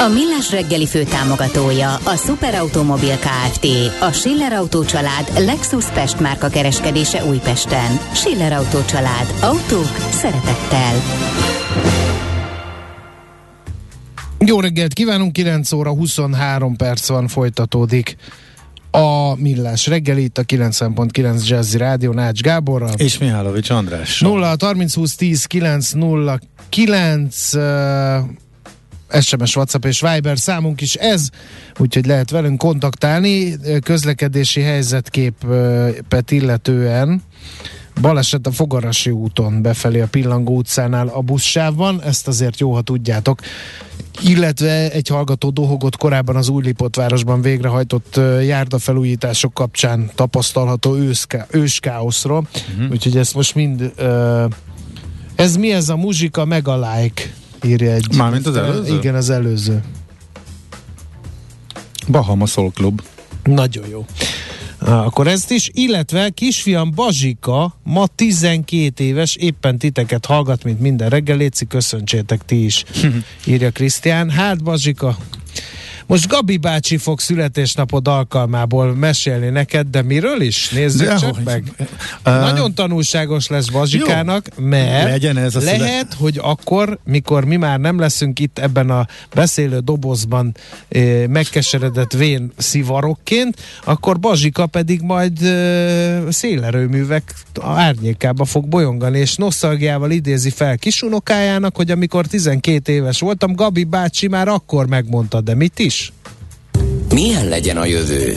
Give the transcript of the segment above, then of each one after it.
A Millás reggeli főtámogatója a Superautomobil KFT, a Schiller Auto család Lexus Pest márka kereskedése Újpesten. Schiller Auto család. Autók szeretettel. Jó reggelt kívánunk, 9 óra 23 perc van, folytatódik a Millás reggeli, itt a 90.9 Jazzy Rádió Nács Gáborral. És Mihálovics András. 0 30 20 10 9 0 9 uh, SMS, WhatsApp és Viber számunk is ez, úgyhogy lehet velünk kontaktálni. Közlekedési helyzetképet illetően baleset a Fogarasi úton befelé a Pillangó utcánál a buszsávban, ezt azért jó, ha tudjátok. Illetve egy hallgató dohogott korábban az Újlipott végrehajtott járdafelújítások kapcsán tapasztalható őszká, őskáoszról, uh-huh. úgyhogy ezt most mind uh, ez mi ez a muzsika, meg a like írja egy... Mármint az előző? Igen, az előző. Bahama Soul Club. Nagyon jó. Akkor ezt is, illetve kisfiam Bazsika ma 12 éves, éppen titeket hallgat, mint minden reggel, létszik, köszöntsétek ti is, írja Krisztián. Hát Bazsika, most Gabi bácsi fog születésnapod alkalmából mesélni neked, de miről is? Nézzük de csak hogy, meg. Uh, Nagyon tanulságos lesz Bazsikának, jó, mert legyen ez a lehet, szület... hogy akkor, mikor mi már nem leszünk itt ebben a beszélő dobozban eh, megkeseredett vén szivarokként, akkor Bazsika pedig majd eh, szélerőművek árnyékába fog bolyongani, és nosztalgiával idézi fel kisunokájának, hogy amikor 12 éves voltam, Gabi bácsi már akkor megmondta, de mit is? Milyen legyen a jövő?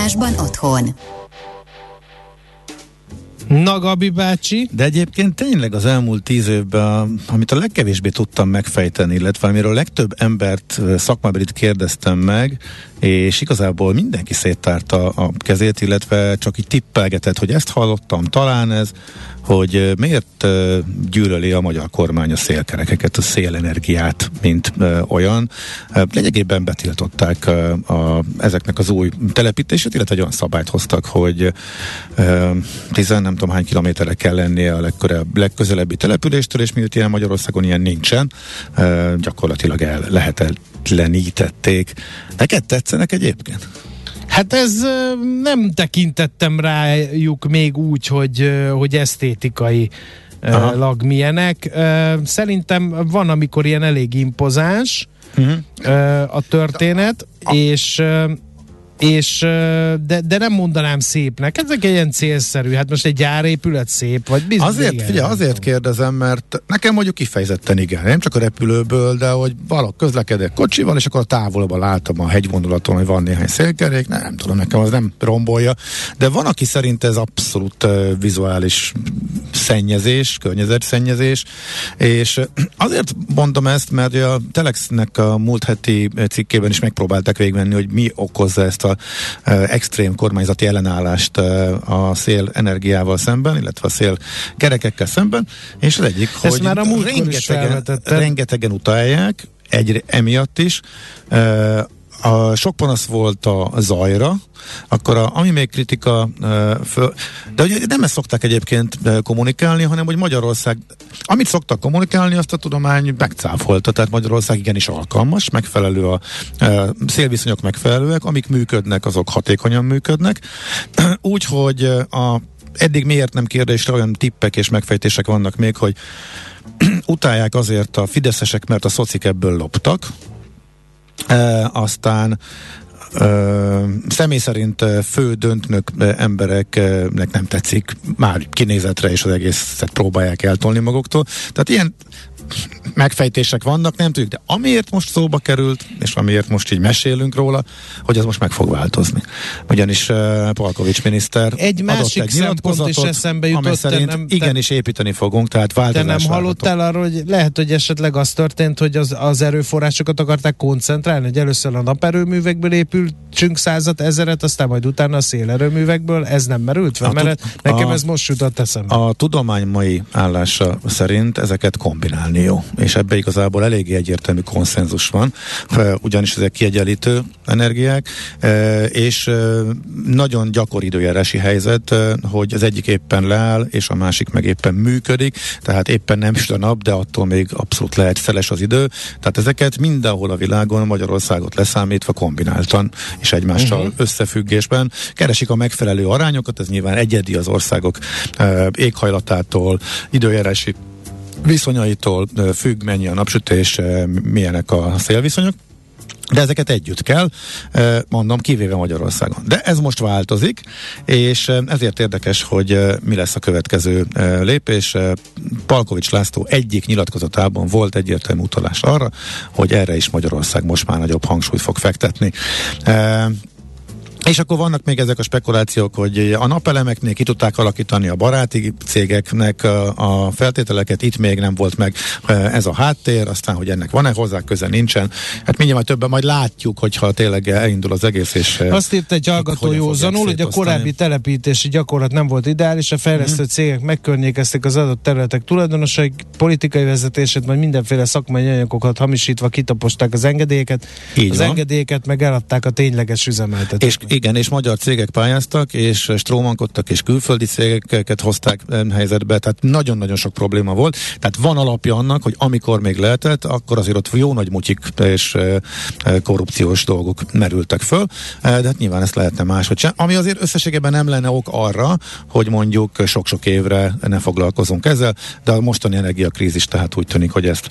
gazdálkodásban otthon. Na, Gabi bácsi. De egyébként tényleg az elmúlt tíz évben, amit a legkevésbé tudtam megfejteni, illetve amiről a legtöbb embert, szakmábelit kérdeztem meg, és igazából mindenki széttárta a kezét, illetve csak így tippelgetett, hogy ezt hallottam, talán ez, hogy miért gyűlöli a magyar kormány a szélkerekeket, a szélenergiát, mint olyan. Lényegében betiltották a, a, ezeknek az új telepítését, illetve egy olyan szabályt hoztak, hogy tizen nem tudom hány kilométerre kell lennie a legközelebbi településtől, és miután Magyarországon ilyen nincsen, gyakorlatilag el lehetetlenítették. Neked tetszenek egyébként? Hát ez nem tekintettem rájuk még úgy, hogy, hogy esztétikai Aha. lag milyenek. Szerintem van, amikor ilyen elég impozáns uh-huh. a történet, és és de, de nem mondanám szépnek. Ezek ilyen célszerű. Hát most egy gyárépület szép, vagy bizony. Azért, igen, figyelj, azért kérdezem, mert nekem mondjuk kifejezetten igen. Nem csak a repülőből, de hogy valak közlekedek kocsival, és akkor a távolban látom a hegyvonulaton, hogy van néhány szélkerék. Nem, nem tudom, nekem az nem rombolja. De van, aki szerint ez abszolút uh, vizuális szennyezés, környezetszennyezés, és azért mondom ezt, mert a Telexnek a múlt heti cikkében is megpróbálták végvenni, hogy mi okozza ezt a a extrém kormányzati ellenállást a szél energiával szemben, illetve a szél kerekekkel szemben, és az egyik, Ezt hogy már a rengetegen, rengetegen utálják, egy, emiatt is, a, sok panasz volt a zajra, akkor a, ami még kritika, de ugye nem ezt szokták egyébként kommunikálni, hanem hogy Magyarország, amit szoktak kommunikálni, azt a tudomány megcáfolta, tehát Magyarország igenis alkalmas, megfelelő a, a szélviszonyok megfelelőek, amik működnek, azok hatékonyan működnek, úgyhogy a eddig miért nem kérdésre olyan tippek és megfejtések vannak még, hogy utálják azért a fideszesek, mert a szocik ebből loptak, E, aztán ö, személy szerint fő döntnök embereknek nem tetszik, már kinézetre és az egészet próbálják eltolni maguktól. Tehát ilyen megfejtések vannak, nem tudjuk, de amiért most szóba került, és amiért most így mesélünk róla, hogy ez most meg fog változni. Ugyanis uh, Palkovics miniszter egy másik egy szempont is eszembe jutott, szerint nem, igenis te, építeni fogunk, tehát változás Te nem hallottál arról, hogy lehet, hogy esetleg az történt, hogy az, az erőforrásokat akarták koncentrálni, hogy először a naperőművekből épültsünk százat, ezeret, aztán majd utána a szélerőművekből, ez nem merült fel, mert nekem a, ez most jutott eszembe. A tudomány mai állása szerint ezeket kombinálni jó. És ebbe igazából eléggé egyértelmű konszenzus van, ugyanis ezek kiegyenlítő energiák, és nagyon gyakori időjárási helyzet, hogy az egyik éppen leáll, és a másik meg éppen működik, tehát éppen nem is a nap, de attól még abszolút lehet szeles az idő. Tehát ezeket mindenhol a világon, Magyarországot leszámítva kombináltan és egymással uh-huh. összefüggésben keresik a megfelelő arányokat, ez nyilván egyedi az országok éghajlatától, időjárási viszonyaitól függ, mennyi a napsütés, milyenek a szélviszonyok. De ezeket együtt kell, mondom, kivéve Magyarországon. De ez most változik, és ezért érdekes, hogy mi lesz a következő lépés. Palkovics László egyik nyilatkozatában volt egyértelmű utalás arra, hogy erre is Magyarország most már nagyobb hangsúlyt fog fektetni. És akkor vannak még ezek a spekulációk, hogy a napelemeknél ki tudták alakítani a baráti cégeknek a feltételeket, itt még nem volt meg ez a háttér, aztán, hogy ennek van-e hozzá köze, nincsen. Hát mindjárt többen majd látjuk, hogyha tényleg elindul az egész. És Azt írt egy hallgató józanul, hogy a korábbi telepítési gyakorlat nem volt ideális, a fejlesztő mm. cégek megkörnyékezték az adott területek tulajdonosai, politikai vezetését, majd mindenféle szakmai anyagokat hamisítva kitaposták az engedélyeket, Így az van. engedélyeket meg eladták a tényleges üzemeltetőknek. Igen, és magyar cégek pályáztak, és strómankodtak, és külföldi cégeket hozták helyzetbe, tehát nagyon-nagyon sok probléma volt. Tehát van alapja annak, hogy amikor még lehetett, akkor azért ott jó nagy mutyik és korrupciós dolgok merültek föl, de hát nyilván ezt lehetne máshogy sem. Ami azért összességében nem lenne ok arra, hogy mondjuk sok-sok évre ne foglalkozunk ezzel, de a mostani energiakrízis tehát úgy tűnik, hogy ezt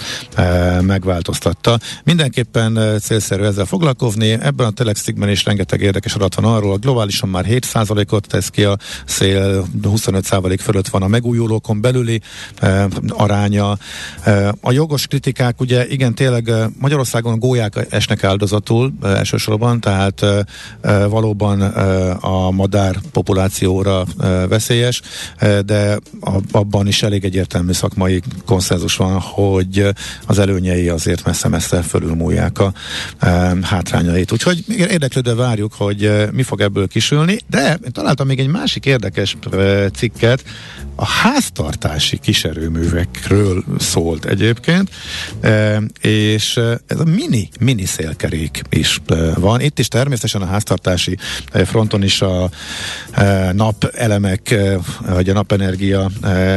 megváltoztatta. Mindenképpen célszerű ezzel foglalkozni, ebben a telexikben is rengeteg érdekes adat adat van arról, globálisan már 7%-ot tesz ki a szél, 25% fölött van a megújulókon belüli e, aránya. E, a jogos kritikák, ugye igen, tényleg eh, Magyarországon gólyák esnek áldozatul e, elsősorban, tehát e, valóban e, a madár populációra e, veszélyes, e, de a, abban is elég egyértelmű szakmai konszenzus van, hogy az előnyei azért messze-messze fölülmúlják a e, hátrányait. Úgyhogy érdeklődve várjuk, hogy mi fog ebből kisülni, de én találtam még egy másik érdekes cikket, a háztartási kiserőművekről szólt egyébként, és ez a mini, mini szélkerék is van. Itt is természetesen a háztartási fronton is a napelemek, vagy a napenergia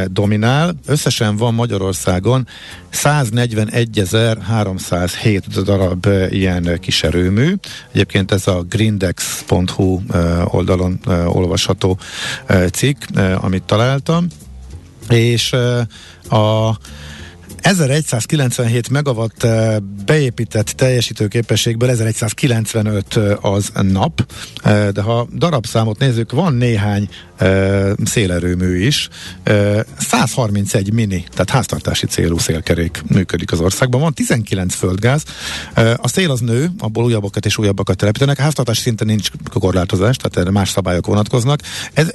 dominál. Összesen van Magyarországon 141.307 darab ilyen kiserőmű. Egyébként ez a grindex.hu oldalon olvasható cikk, amit találtam. És a 1197 megawatt beépített teljesítőképességből 1195 az nap, de ha darabszámot nézzük, van néhány szélerőmű is. 131 mini, tehát háztartási célú szélkerék működik az országban. Van 19 földgáz. A szél az nő, abból újabbakat és újabbakat telepítenek. A háztartási szinten nincs korlátozás, tehát erre más szabályok vonatkoznak. Ez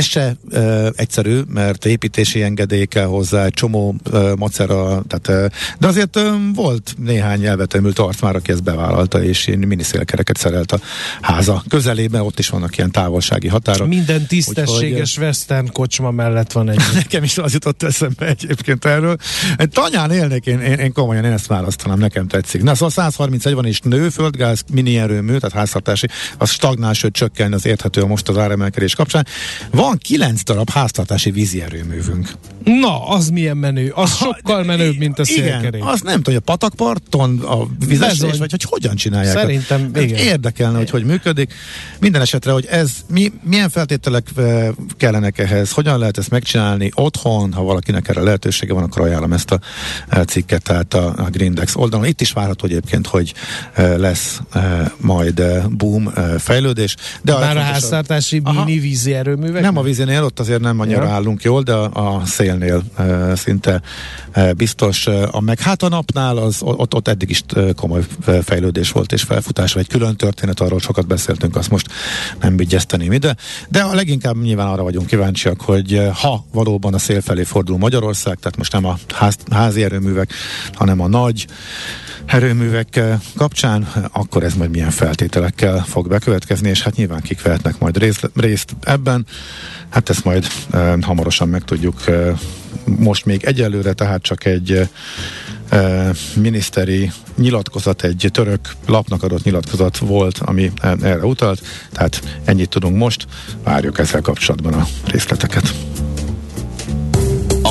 ez se uh, egyszerű, mert építési engedély kell hozzá, egy csomó uh, macera, tehát, uh, de azért uh, volt néhány elvetemült arc már, aki ezt bevállalta, és én miniszélkereket szerelt a háza közelében, ott is vannak ilyen távolsági határok. Minden tisztességes Úgyhogy, western kocsma mellett van egy. nekem is az jutott eszembe egyébként erről. Egy tanyán élnék, én, én, én komolyan én ezt választanám, nekem tetszik. Na szóval 131 van is nő, földgáz, mini erőmű, tehát háztartási, az stagnál, sőt csökken, az érthető most az áremelkedés kapcsán. Van van kilenc darab háztartási vízi erőművünk. Na, az milyen menő. Az ha, sokkal menőbb, mint a szélkerék. Igen, azt nem tudom, hogy a patakparton a vizesés, vagy hogy hogyan csinálják. Szerintem, igen. Érdekelne, hogy hogy működik. Minden esetre, hogy ez, mi, milyen feltételek kellenek ehhez, hogyan lehet ezt megcsinálni otthon, ha valakinek erre lehetősége van, akkor ajánlom ezt a cikket, tehát a, a Grindex oldalon. Itt is várható egyébként, hogy lesz majd boom fejlődés. De Már a, a háztartási mini vízi erőművek? Nem a vízénél, ott azért nem annyira ja. állunk jól, de a, a szélnél e, szinte e, biztos. A meg hát a napnál az, ott, ott eddig is komoly fejlődés volt és felfutás, vagy külön történet, arról sokat beszéltünk, azt most nem vigyezteném ide. De a leginkább nyilván arra vagyunk kíváncsiak, hogy ha valóban a szél felé fordul Magyarország, tehát most nem a ház, házi erőművek, hanem a nagy erőművek kapcsán, akkor ez majd milyen feltételekkel fog bekövetkezni, és hát nyilván kik vehetnek majd részt, részt ebben. Hát ezt majd e, hamarosan megtudjuk. E, most még egyelőre, tehát csak egy e, miniszteri nyilatkozat, egy török lapnak adott nyilatkozat volt, ami erre utalt, tehát ennyit tudunk most, várjuk ezzel kapcsolatban a részleteket.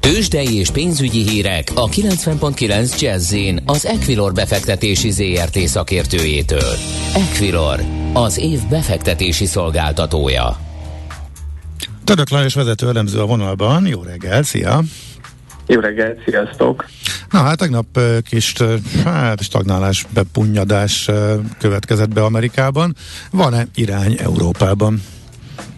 Tőzsdei és pénzügyi hírek a 90.9 jazz az Equilor befektetési ZRT szakértőjétől. Equilor, az év befektetési szolgáltatója. Török Lajos vezető elemző a vonalban. Jó reggel, szia! Jó reggel, sziasztok! Na hát tegnap kis hát, stagnálás, bepunnyadás következett be Amerikában. Van-e irány Európában?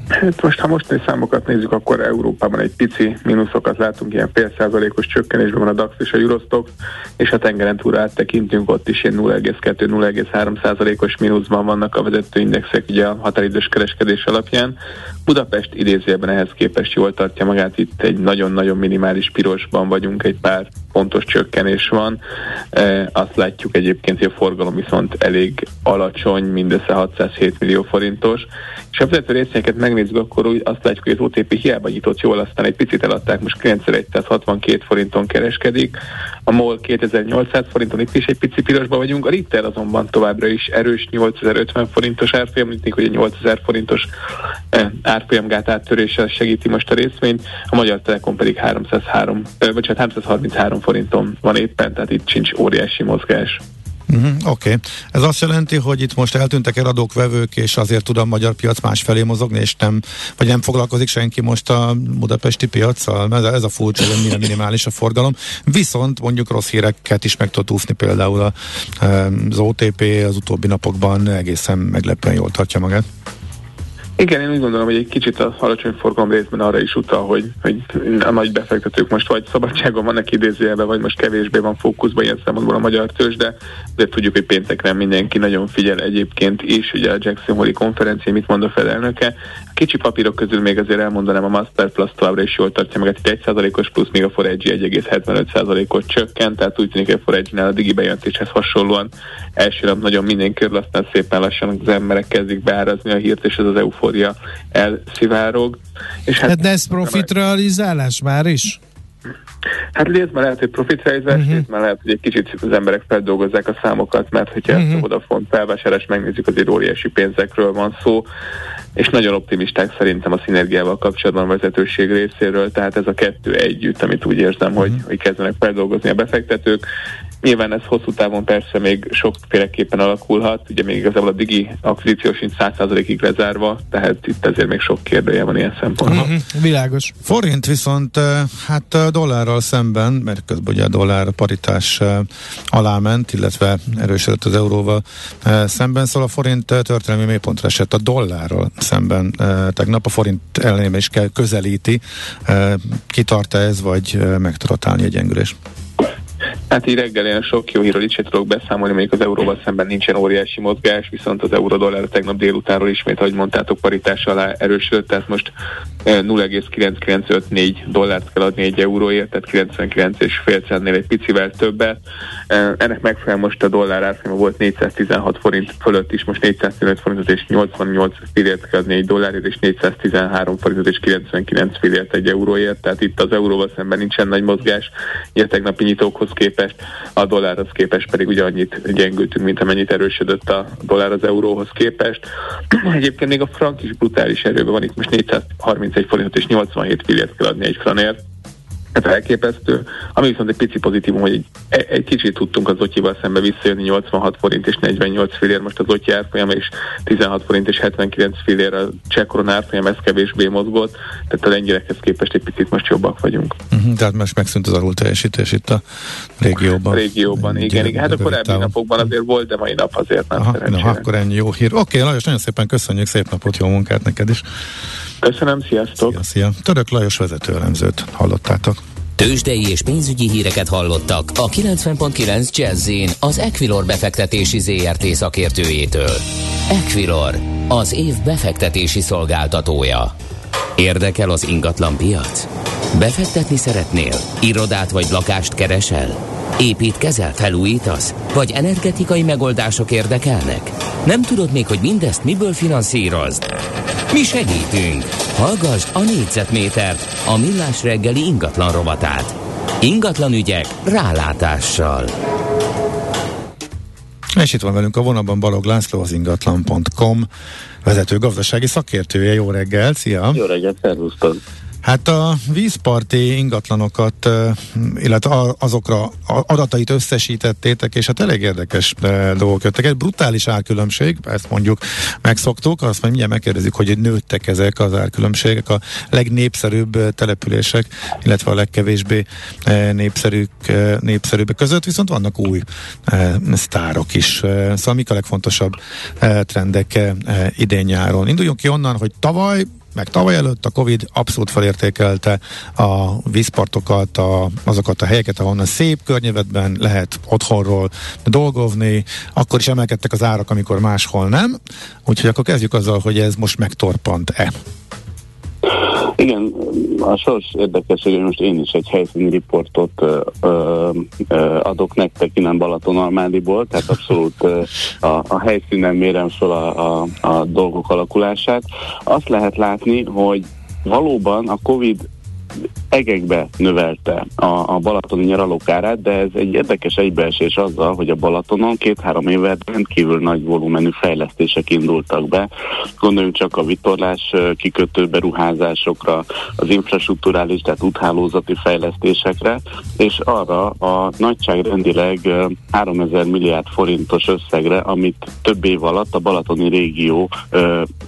Hát most, ha mostani számokat nézzük, akkor Európában egy pici mínuszokat látunk, ilyen fél százalékos csökkenésben van a DAX és a Eurostox, és a tengeren túl áttekintünk, ott is ilyen 0,2-0,3 százalékos mínuszban vannak a vezető indexek, ugye a határidős kereskedés alapján. Budapest idézőjelben ehhez képest jól tartja magát, itt egy nagyon-nagyon minimális pirosban vagyunk, egy pár pontos csökkenés van. E, azt látjuk egyébként, hogy a forgalom viszont elég alacsony, mindössze 607 millió forintos. És ha vezető részényeket megnézzük, akkor úgy azt látjuk, hogy az OTP hiába nyitott jól, aztán egy picit eladták, most 9162 forinton kereskedik, a MOL 2800 forinton itt is egy pici pirosba vagyunk, a Ritter azonban továbbra is erős 8050 forintos árfolyam, hogy a 8000 forintos e, árfolyamgát áttöréssel segíti most a részvényt, a Magyar Telekom pedig 303, vagy 333 forinton van éppen, tehát itt sincs óriási mozgás. Uh-huh, Oké. Okay. Ez azt jelenti, hogy itt most eltűntek eladók, vevők, és azért tud a magyar piac másfelé mozogni, és nem, vagy nem foglalkozik senki most a budapesti piacsal? A, ez a furcsa, hogy milyen minimális a forgalom. Viszont mondjuk rossz híreket is meg tud úszni, például az OTP az utóbbi napokban egészen meglepően jól tartja magát. Igen, én úgy gondolom, hogy egy kicsit a alacsony forgalom részben arra is utal, hogy, hogy a nagy befektetők most vagy szabadságon vannak idézőjelben, vagy most kevésbé van fókuszban ilyen szempontból a magyar tőzs, de, de tudjuk, hogy péntekre mindenki nagyon figyel egyébként, és ugye a Jackson Hole konferencia, mit mond a felelnöke. Kicsi papírok közül még azért elmondanám, a Master Plus továbbra is jól tartja meg, itt 1%-os plusz, még a Forage 1,75%-ot csökkent, tehát úgy tűnik, hogy a Forage-nál a digi bejelentéshez hasonlóan első nap nagyon mindenki körül, aztán szépen lassan az emberek kezdik beárazni a hírt, és ez az eufória elszivárog. És hát, hát ez profitrealizálás már is? Hát részben lehet, hogy profitrealizás, uh-huh. részben lehet, hogy egy kicsit az emberek feldolgozzák a számokat, mert hogyha uh-huh. ezt a Vodafone felvásárlás megnézzük, azért óriási pénzekről van szó, és nagyon optimisták szerintem a szinergiával kapcsolatban a vezetőség részéről, tehát ez a kettő együtt, amit úgy érzem, uh-huh. hogy, hogy kezdenek feldolgozni a befektetők, Nyilván ez hosszú távon persze még sokféleképpen alakulhat, ugye még igazából a digi akvizíció sincs 100%-ig lezárva, tehát itt azért még sok kérdője van ilyen szempontból. Mm-hmm, világos. Forint viszont hát dollárral szemben, mert közben ugye a dollár paritás alá ment, illetve erősödött az euróval szemben, szóval a forint történelmi mélypontra esett a dollárral szemben tegnap, a forint ellenében is kell közelíti. Kitart ez, vagy meg tudott állni egy gyengülés? Hát így reggel ilyen sok jó hírról is tudok beszámolni, mondjuk az euróval szemben nincsen óriási mozgás, viszont az euró dollár tegnap délutánról ismét, ahogy mondtátok, paritás alá erősödött, tehát most 0,9954 eh, dollárt kell adni egy euróért, tehát 99 és fél centnél egy picivel többet. Eh, ennek megfelelően most a dollár árfolyama volt 416 forint fölött is, most 415 forintot és 88 fillért kell adni egy dollárért, és 413 forintot és 99 fillért egy euróért, tehát itt az euróval szemben nincsen nagy mozgás, ilyen tegnapi nyitókhoz képest, a dollárhoz képest pedig ugye annyit gyengültünk, mint amennyit erősödött a dollár az euróhoz képest. Egyébként még a frank is brutális erőben van, itt most 431 forintot és 87 fillért kell adni egy franért ez elképesztő. Ami viszont egy pici pozitívum, hogy egy, egy kicsit tudtunk az Otyival szembe visszajönni 86 forint és 48 fillér, most az Otyi árfolyam és 16 forint és 79 fillér a csekkoron árfolyam, ez kevésbé mozgott, tehát a lengyelekhez képest egy picit most jobbak vagyunk. Uh-huh, tehát most megszűnt az alul teljesítés itt a régióban. A régióban, igen, igen. igen. Hát a korábbi napokban azért volt, de mai nap azért nem Aha, na, akkor ennyi jó hír. Oké, okay, Lajos, nagyon szépen köszönjük, szép napot, jó munkát neked is. Köszönöm, sziasztok! Szia, szia. Török Lajos vezetőelemzőt hallottátok. Tőzsdei és pénzügyi híreket hallottak a 90.9 jazz az Equilor befektetési ZRT szakértőjétől. Equilor, az év befektetési szolgáltatója. Érdekel az ingatlan piac? Befektetni szeretnél? Irodát vagy lakást keresel? Építkezel, felújítasz? Vagy energetikai megoldások érdekelnek? Nem tudod még, hogy mindezt miből finanszírozd? Mi segítünk! Hallgass a négyzetmétert, a millás reggeli ingatlan rovatát. Ingatlan ügyek rálátással. És itt van velünk a vonalban Balog László, az ingatlan.com vezető gazdasági szakértője. Jó reggel, szia! Jó reggel, szervusztok! Hát a vízparti ingatlanokat, illetve azokra adatait összesítettétek, és hát elég érdekes dolgok jöttek. Egy brutális árkülönbség, ezt mondjuk megszoktuk, azt majd mindjárt megkérdezik, hogy nőttek ezek az árkülönbségek, a legnépszerűbb települések, illetve a legkevésbé népszerűk, népszerűbbek között, viszont vannak új sztárok is. Szóval mik a legfontosabb trendek idén-nyáron? Induljunk ki onnan, hogy tavaly meg tavaly előtt a Covid abszolút felértékelte a vízpartokat, a, azokat a helyeket, ahonnan szép környezetben lehet otthonról dolgozni, akkor is emelkedtek az árak, amikor máshol nem. Úgyhogy akkor kezdjük azzal, hogy ez most megtorpant-e. Igen, a sors érdekes, hogy most én is egy helyszíni riportot ö, ö, adok nektek innen Balatonalmádiból, tehát abszolút ö, a, a helyszínen mérem fel a, a, a dolgok alakulását. Azt lehet látni, hogy valóban a Covid egekbe növelte a, a balatoni nyaralók árát, de ez egy érdekes egybeesés azzal, hogy a Balatonon két-három éve rendkívül nagy volumenű fejlesztések indultak be. Gondoljunk csak a vitorlás kikötő beruházásokra, az infrastruktúrális, tehát úthálózati fejlesztésekre, és arra a nagyságrendileg 3000 milliárd forintos összegre, amit több év alatt a balatoni régió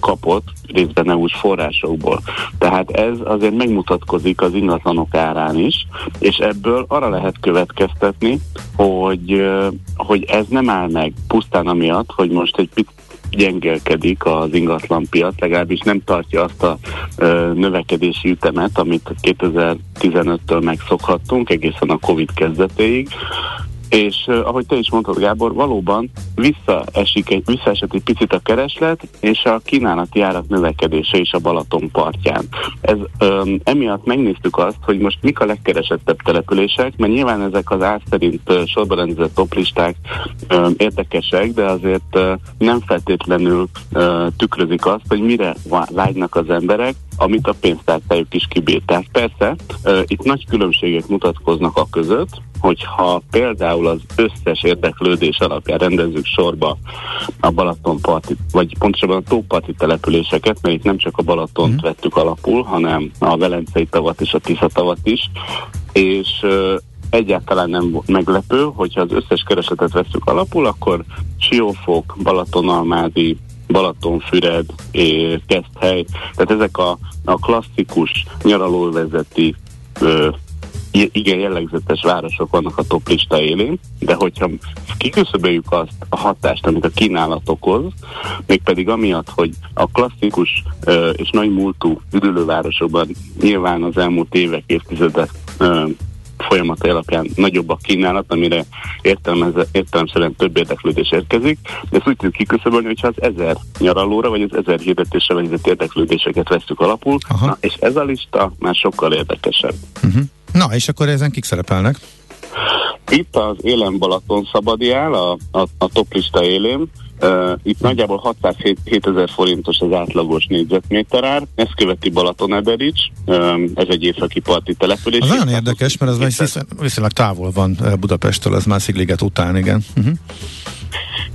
kapott, részben EU-s forrásokból. Tehát ez azért megmutatkozik az ingatlanok árán is, és ebből arra lehet következtetni, hogy, hogy ez nem áll meg pusztán amiatt, hogy most egy picit gyengelkedik az ingatlan piac, legalábbis nem tartja azt a ö, növekedési ütemet, amit 2015-től megszokhattunk egészen a Covid kezdetéig, és ahogy te is mondtad, Gábor, valóban visszaesik egy, visszaesett egy picit a kereslet, és a kínálati árak növekedése is a Balaton partján. Ez, um, emiatt megnéztük azt, hogy most mik a legkeresettebb települések, mert nyilván ezek az ár szerint sorban rendezett toplisták érdekesek, de azért uh, nem feltétlenül uh, tükrözik azt, hogy mire vágynak az emberek, amit a pénztárcájuk is kibír. Tehát persze, itt nagy különbségek mutatkoznak a között, hogyha például az összes érdeklődés alapján rendezzük sorba a Balatonparti, vagy pontosabban a tóparti településeket, mert itt nem csak a Balatont mm. vettük alapul, hanem a Velencei tavat és a Tisza tavat is, és egyáltalán nem meglepő, hogyha az összes keresetet veszük alapul, akkor Siófok, Balatonalmádi, Balatonfüred, Keszthely, tehát ezek a, a klasszikus nyaralóvezeti igen jellegzetes városok vannak a top lista élén, de hogyha kiküszöböljük azt a hatást, amit a kínálat okoz, mégpedig amiatt, hogy a klasszikus ö, és nagy múltú üdülővárosokban nyilván az elmúlt évek, évtizedek ö, folyamat alapján nagyobb a kínálat, amire értelemszerűen több érdeklődés érkezik, de ezt úgy tudjuk kiküszöbölni, hogyha az ezer nyaralóra, vagy az ezer hirdetésre vezetett érdeklődéseket vesztük alapul, na, és ez a lista már sokkal érdekesebb. Uh-huh. Na, és akkor ezen kik szerepelnek? Itt az Élen Balaton szabadi áll, a, a, a toplista élén. Uh, itt nagyjából 607 ezer forintos az átlagos négyzetméter ár, ezt követi Balatonederics, uh, ez egy északi parti település. Az nagyon érdekes, mert ez viszont, viszonylag távol van Budapesttől, ez már Szigliget után, igen. Uh-huh.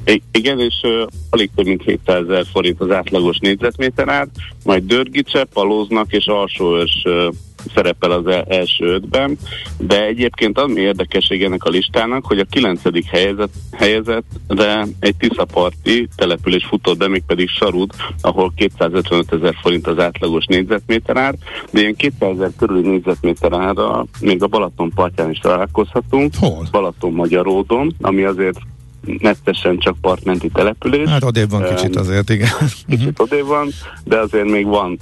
I- igen, és uh, alig több mint 700 ezer forint az átlagos négyzetméter ár, majd Dörgice, Palóznak és Alsóörs uh, szerepel az első ötben, de egyébként ami érdekesség ennek a listának, hogy a kilencedik helyezett, helyezettre egy Tiszaparti település futott be, mégpedig Sarud, ahol 255 ezer forint az átlagos négyzetméter ár, de ilyen 200 ezer körüli négyzetméter ára még a Balaton partján is találkozhatunk. Hol? Balaton Magyaródon, ami azért nettesen csak partmenti település. Hát odébb van kicsit azért, igen. Kicsit odébb van, de azért még van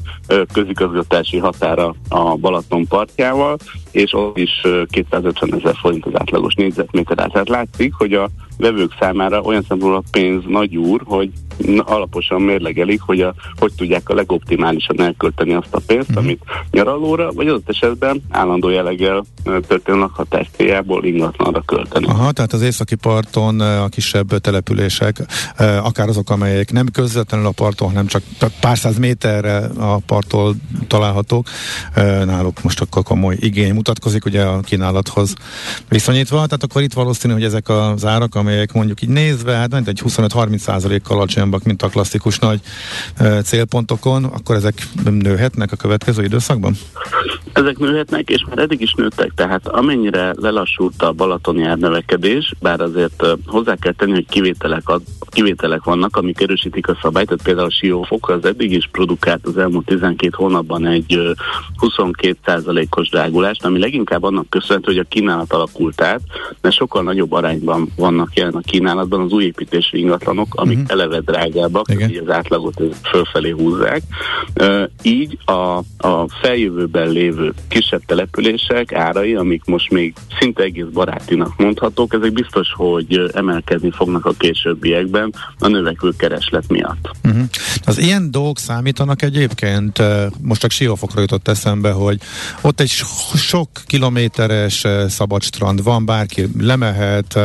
közigazgatási határa a Balaton partjával, és ott is 250 ezer forint az átlagos négyzetméter. Tehát látszik, hogy a vevők számára olyan szempontból a pénz nagy úr, hogy alaposan mérlegelik, hogy a, hogy tudják a legoptimálisan elkölteni azt a pénzt, uh-huh. amit nyaralóra, vagy az esetben állandó jelleggel történő lakhatás céljából ingatlanra költeni. Aha, tehát az északi parton a kisebb települések, akár azok, amelyek nem közvetlenül a parton, hanem csak pár száz méterre a parttól találhatók, náluk most akkor komoly igény mutatkozik ugye a kínálathoz viszonyítva, tehát akkor itt valószínű, hogy ezek az árak, amelyek mondjuk így nézve, hát egy 25-30 százalékkal alacsonyabbak, mint a klasszikus nagy célpontokon, akkor ezek nőhetnek a következő időszakban? Ezek nőhetnek, és már eddig is nőttek, tehát amennyire lelassult a balatoni árnövekedés, bár azért hozzá kell tenni, hogy kivételek, ad, kivételek vannak, amik erősítik a szabályt, tehát például a Siófok az eddig is produkált az elmúlt 12 hónapban egy uh, 22%-os drágulást, leginkább annak köszönhető, hogy a kínálat alakult át, mert sokkal nagyobb arányban vannak jelen a kínálatban az új építési ingatlanok, amik uh-huh. eleve drágábbak, így az átlagot fölfelé húzzák. Uh, így a, a feljövőben lévő kisebb települések árai, amik most még szinte egész barátinak mondhatók, ezek biztos, hogy emelkedni fognak a későbbiekben a növekvő kereslet miatt. Uh-huh. Az ilyen dolgok számítanak egyébként, most csak Siófokra jutott eszembe, hogy ott egy sok kilométeres szabad strand van, bárki lemehet,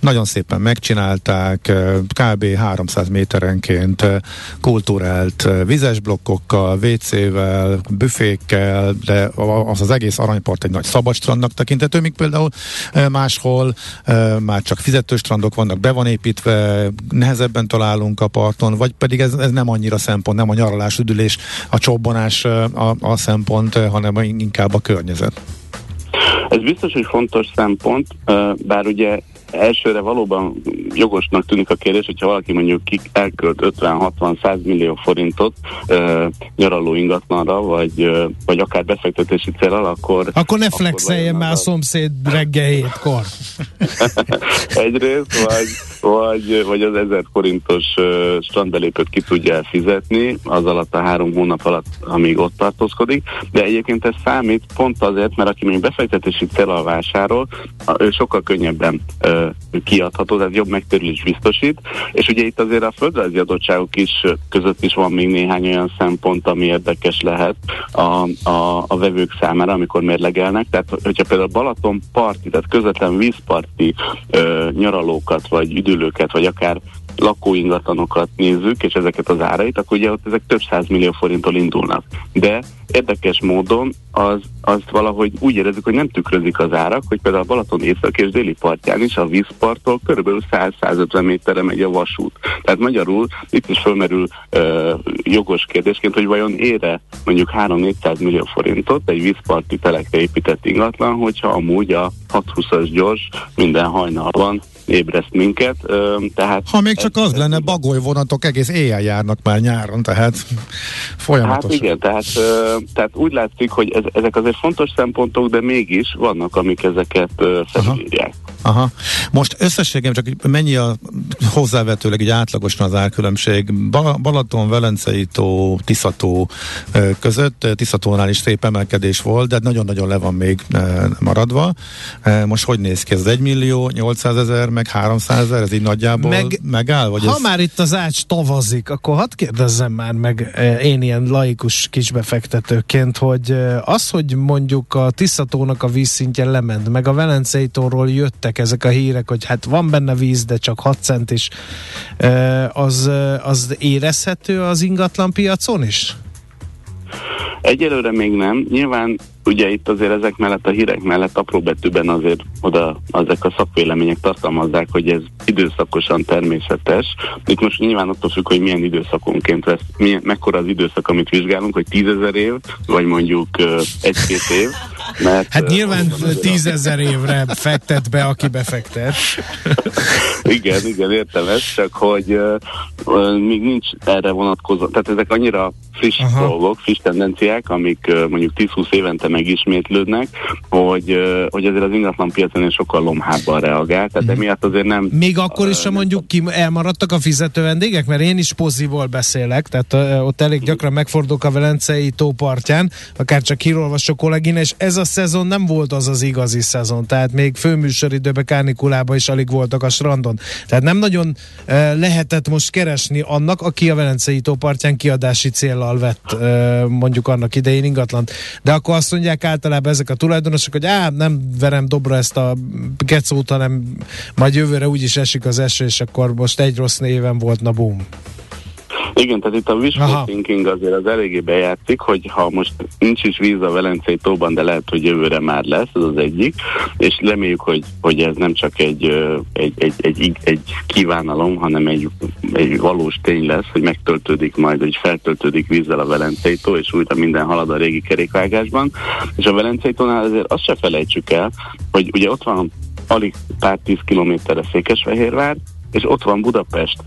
nagyon szépen megcsinálták, kb. 300 méterenként kulturált vizes blokkokkal, WC-vel, büfékkel, de az az egész aranypart egy nagy szabad strandnak tekintető, míg például máshol már csak fizető strandok vannak, be van építve, nehezebben találunk a parton, vagy pedig ez, ez nem annyira szempont, nem a nyaralás, üdülés, a csobbanás a, a szempont, hanem inkább a környezet. Ez biztos, hogy fontos szempont, bár ugye elsőre valóban jogosnak tűnik a kérdés, hogyha valaki mondjuk kik elkölt 50-60-100 millió forintot uh, nyaraló ingatlanra, vagy, uh, vagy akár befektetési célral, akkor... Akkor ne flexeljen már a szomszéd reggel hétkor. Egyrészt, vagy, vagy, vagy az 1000 forintos uh, strandbelépőt ki tudja fizetni, az alatt a három hónap alatt, amíg ott tartózkodik, de egyébként ez számít pont azért, mert aki még befektetési célral vásárol, ő sokkal könnyebben uh, kiadható, tehát jobb megtérülés biztosít, és ugye itt azért a földrajzi adottságok is között is van még néhány olyan szempont, ami érdekes lehet a, a, a vevők számára, amikor mérlegelnek, tehát hogyha például Balaton parti, tehát közvetlen vízparti ö, nyaralókat, vagy üdülőket, vagy akár lakóingatlanokat nézzük, és ezeket az árait, akkor ugye ott ezek több millió forinttól indulnak. De érdekes módon az, azt valahogy úgy érezzük, hogy nem tükrözik az árak, hogy például a Balaton észak és déli partján is a vízparttól körülbelül 100-150 méterre megy a vasút. Tehát magyarul itt is fölmerül ö, jogos kérdésként, hogy vajon ére mondjuk 3-400 millió forintot egy vízparti telekre épített ingatlan, hogyha amúgy a 620-as gyors minden hajnalban ébreszt minket. Tehát ha még csak az lenne, bagoly vonatok egész éjjel járnak már nyáron, tehát folyamatosan. Hát igen, tehát, tehát úgy látszik, hogy ez, ezek azért fontos szempontok, de mégis vannak, amik ezeket felírják. Aha. Most összességem csak mennyi a hozzávetőleg egy átlagosan az árkülönbség Balaton, Velencei tó, Tiszató között. Tiszatónál is szép emelkedés volt, de nagyon-nagyon le van még maradva. Most hogy néz ki? Ez 1 millió, 800 ezer, meg 300 ezer, ez így nagyjából meg, megáll? Vagy ha ez... már itt az ács tavazik, akkor hadd kérdezzem már meg én ilyen laikus kisbefektetőként, hogy az, hogy mondjuk a Tiszatónak a vízszintje lement, meg a Velencei tóról jöttek ezek a hírek, hogy hát van benne víz, de csak 6 cent is, az, az érezhető az ingatlan piacon is? Egyelőre még nem. Nyilván ugye itt azért ezek mellett a hírek mellett apró betűben azért oda ezek a szakvélemények tartalmazzák, hogy ez időszakosan természetes. Itt most nyilván attól függ, hogy milyen időszakonként vesz, milyen, mekkora az időszak, amit vizsgálunk, hogy tízezer év, vagy mondjuk egy-két év. Mert, hát nyilván tízezer évre fektet be, aki befektet. igen, igen, értem ezt, csak hogy uh, még nincs erre vonatkozó, tehát ezek annyira friss Aha. dolgok, friss tendenciák, amik uh, mondjuk 10-20 évente megismétlődnek, hogy, hogy azért az ingatlan piacon is sokkal lomhábban reagál, tehát emiatt azért nem... Még akkor is, ha mondjuk ki elmaradtak a fizető vendégek, mert én is poziból beszélek, tehát ott elég gyakran megfordulok a Velencei tópartján, akár csak hírolvasok kollégina, és ez a szezon nem volt az az igazi szezon, tehát még főműsoridőben kárnikulában is alig voltak a strandon. Tehát nem nagyon lehetett most keresni annak, aki a Velencei tópartján kiadási céllal vett mondjuk annak idején ingatlan. De akkor azt mondja, mondják általában ezek a tulajdonosok, hogy á, nem verem dobra ezt a gecót, hanem majd jövőre úgyis esik az eső, és akkor most egy rossz néven volt, na bum. Igen, tehát itt a wishful thinking azért az eléggé bejátszik, hogy ha most nincs is víz a Velencei tóban, de lehet, hogy jövőre már lesz, ez az egyik, és reméljük, hogy, hogy ez nem csak egy, egy, egy, egy, egy kívánalom, hanem egy, egy valós tény lesz, hogy megtöltődik majd, hogy feltöltődik vízzel a Velencei tó, és újra minden halad a régi kerékvágásban. És a Velencei tónál azért azt se felejtsük el, hogy ugye ott van alig pár tíz kilométerre Székesfehérvár, és ott van Budapest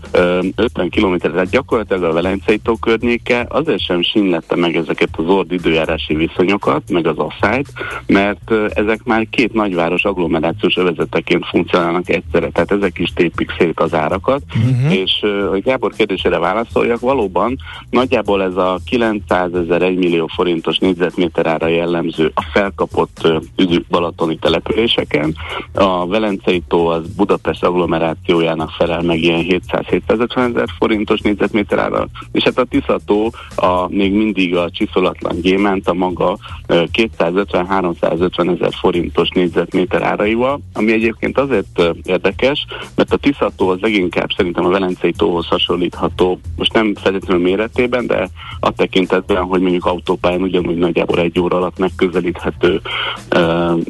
50 km, tehát gyakorlatilag a Velencei tó környéke azért sem sínlette meg ezeket az ord időjárási viszonyokat, meg az asszályt, mert ezek már két nagyváros agglomerációs övezeteként funkcionálnak egyszerre, tehát ezek is tépik szét az árakat, uh-huh. és hogy Gábor kérdésére válaszoljak, valóban nagyjából ez a 900 ezer 1 millió forintos négyzetméter ára jellemző a felkapott üdű balatoni településeken. A Velencei tó az Budapest agglomerációjának felel meg ilyen 700-750 ezer forintos négyzetméter ára, és hát a Tiszató a, még mindig a csiszolatlan gyémánt a maga 250-350 ezer forintos négyzetméter áraival, ami egyébként azért érdekes, mert a Tiszató az leginkább szerintem a Velencei tóhoz hasonlítható, most nem feltétlenül méretében, de a tekintetben, hogy mondjuk autópályán ugyanúgy nagyjából egy óra alatt megközelíthető,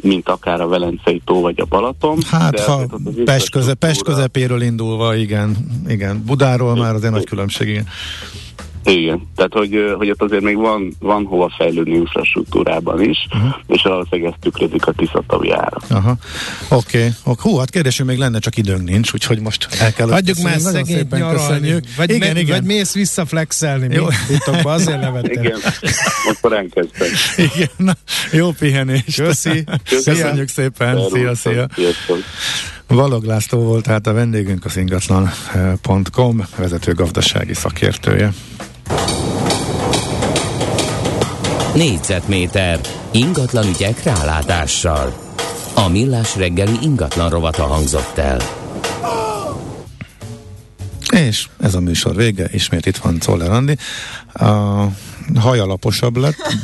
mint akár a Velencei tó vagy a Balaton. Hát, ha Pest, köze, Pest közepéről indulva, igen, igen. Budáról már azért nagy különbség, igen. Igen, tehát hogy, hogy ott azért még van, van hova fejlődni infrastruktúrában is, uh-huh. és valószínűleg ezt tükrözik a Tiszatavi ára. Aha. Oké, okay. okay. hú, hát kérdésünk még lenne, csak időnk nincs, úgyhogy most el kell Hagyjuk már szegényt nyaralni, vagy, igen, me, igen. vagy mész visszaflexelni, jó. titokba, azért levettem. Igen, most korán. Igen, na, jó pihenést. Köszi. Köszönjük szépen, szia, szia. Valog László volt tehát a vendégünk, az ingatlan.com vezető gazdasági szakértője. Négyzetméter ingatlan ügyek rálátással. A millás reggeli ingatlan rovata hangzott el. És ez a műsor vége, ismét itt van Czoller Andi. A haja laposabb lett,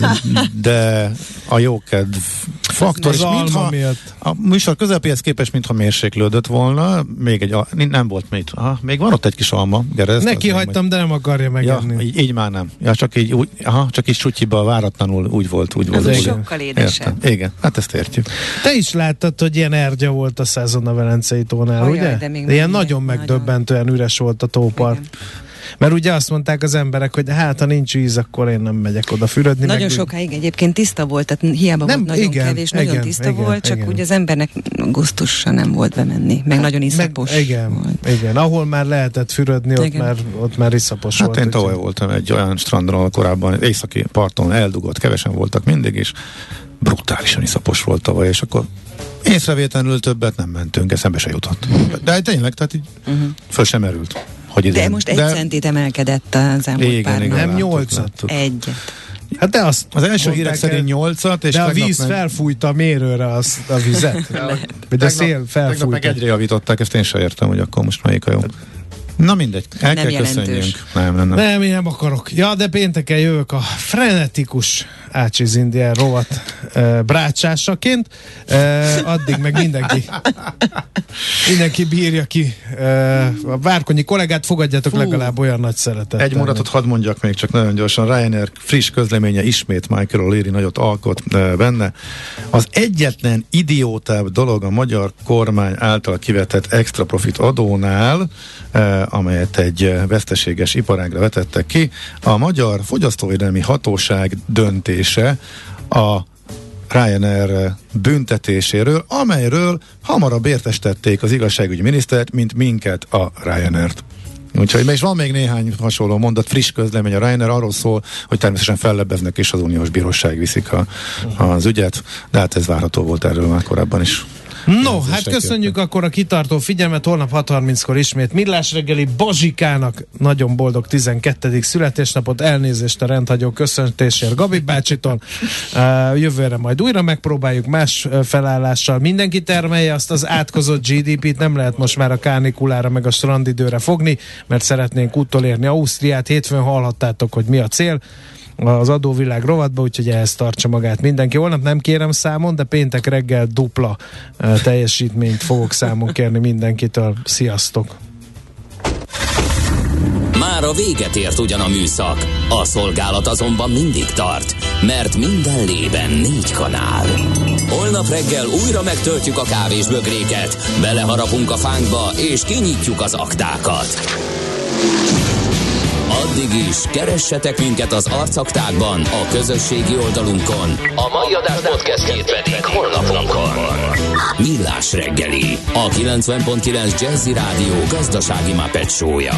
de a jókedv faktor, és mintha a műsor közepéhez képest, mintha mérséklődött volna, még egy, nem volt még, aha, még van ott egy kis alma, Gerez, Neki hagytam, majd... de nem akarja megenni. Ja, így, így, már nem. Ja, csak így, úgy, aha, csak így sutyiba váratlanul úgy volt, úgy volt. Ez sokkal édesebb. Igen, hát ezt értjük. Te is láttad, hogy ilyen ergya volt a szezon a Velencei tónál, Ajaj, ugye? De, de ilyen nagyon megdöbbentően üres volt a tópart. Igen. Mert ugye azt mondták az emberek, hogy hát ha nincs víz, akkor én nem megyek oda fürödni. Nagyon meg... sokáig egyébként tiszta volt, tehát hiába nem, volt nagyon igen, kevés, igen, nagyon tiszta igen, volt, csak igen. úgy az embernek gusztusa nem volt bemenni, meg hát, nagyon iszapos meg, igen, volt. Igen, ahol már lehetett fürödni, ott már, ott már iszapos hát volt. Hát én tavaly voltam egy olyan strandról korábban, északi parton eldugott, kevesen voltak mindig is, brutálisan iszapos volt tavaly, és akkor Észrevétlenül többet nem mentünk, eszembe se jutott. De tényleg, tehát így uh-huh. föl sem merült. Hogy. De most egy de... centit emelkedett az elmúlt igen, pár igen, Nem nyolcat. Egyet. Hát de azt az első hírek szerint nyolcat, és de a víz meg... felfújta a mérőre az, a vizet. de a szél felfújta. meg egyre javították, ezt én sem értem, hogy akkor most melyik a jó. Na mindegy, el nem kell jelentős. köszönjünk. Nem, nem, nem. Nem, én nem akarok. Ja, de pénteken jövök a frenetikus Ácsiz Indián rovat e, brácsásaként. E, addig meg mindenki mindenki bírja ki. E, a Várkonyi kollégát fogadjatok Fú. legalább olyan nagy szeretettel. Egy mondatot hadd mondjak még csak nagyon gyorsan. Ryanair friss közleménye ismét Michael O'Leary nagyot alkot e, benne. Az egyetlen idiótább dolog a magyar kormány által kivetett extra profit adónál, e, amelyet egy veszteséges iparágra vetettek ki, a Magyar Fogyasztóvédelmi Hatóság döntése a Ryanair büntetéséről, amelyről hamarabb értesítették az igazságügyi minisztert, mint minket a Ryanair-t. Úgyhogy és van még néhány hasonló mondat, friss közlemény a Reiner arról szól, hogy természetesen fellebbeznek és az uniós bíróság viszik a, az ügyet, de hát ez várható volt erről már korábban is. No, hát köszönjük jöttek. akkor a kitartó figyelmet. Holnap 6.30-kor ismét Millás reggeli Bazsikának nagyon boldog 12. születésnapot. Elnézést a rendhagyó köszöntésért Gabi bácsitól. Uh, jövőre majd újra megpróbáljuk más felállással. Mindenki termelje azt az átkozott GDP-t, nem lehet most már a kánikulára meg a strandidőre fogni, mert szeretnénk úttolérni Ausztriát. Hétfőn hallhattátok, hogy mi a cél az adóvilág rovatba, úgyhogy ehhez tartsa magát mindenki. Holnap nem kérem számon, de péntek reggel dupla uh, teljesítményt fogok számon kérni mindenkitől. Sziasztok! Már a véget ért ugyan a műszak, a szolgálat azonban mindig tart, mert minden lében négy kanál. Holnap reggel újra megtöltjük a kávésbögréket, beleharapunk a fánkba és kinyitjuk az aktákat. Addig is, keressetek minket az arcaktákban, a közösségi oldalunkon. A mai adás podcastjét pedig holnapunkon. Millás reggeli, a 90.9 Jazzy Rádió gazdasági mapetsója.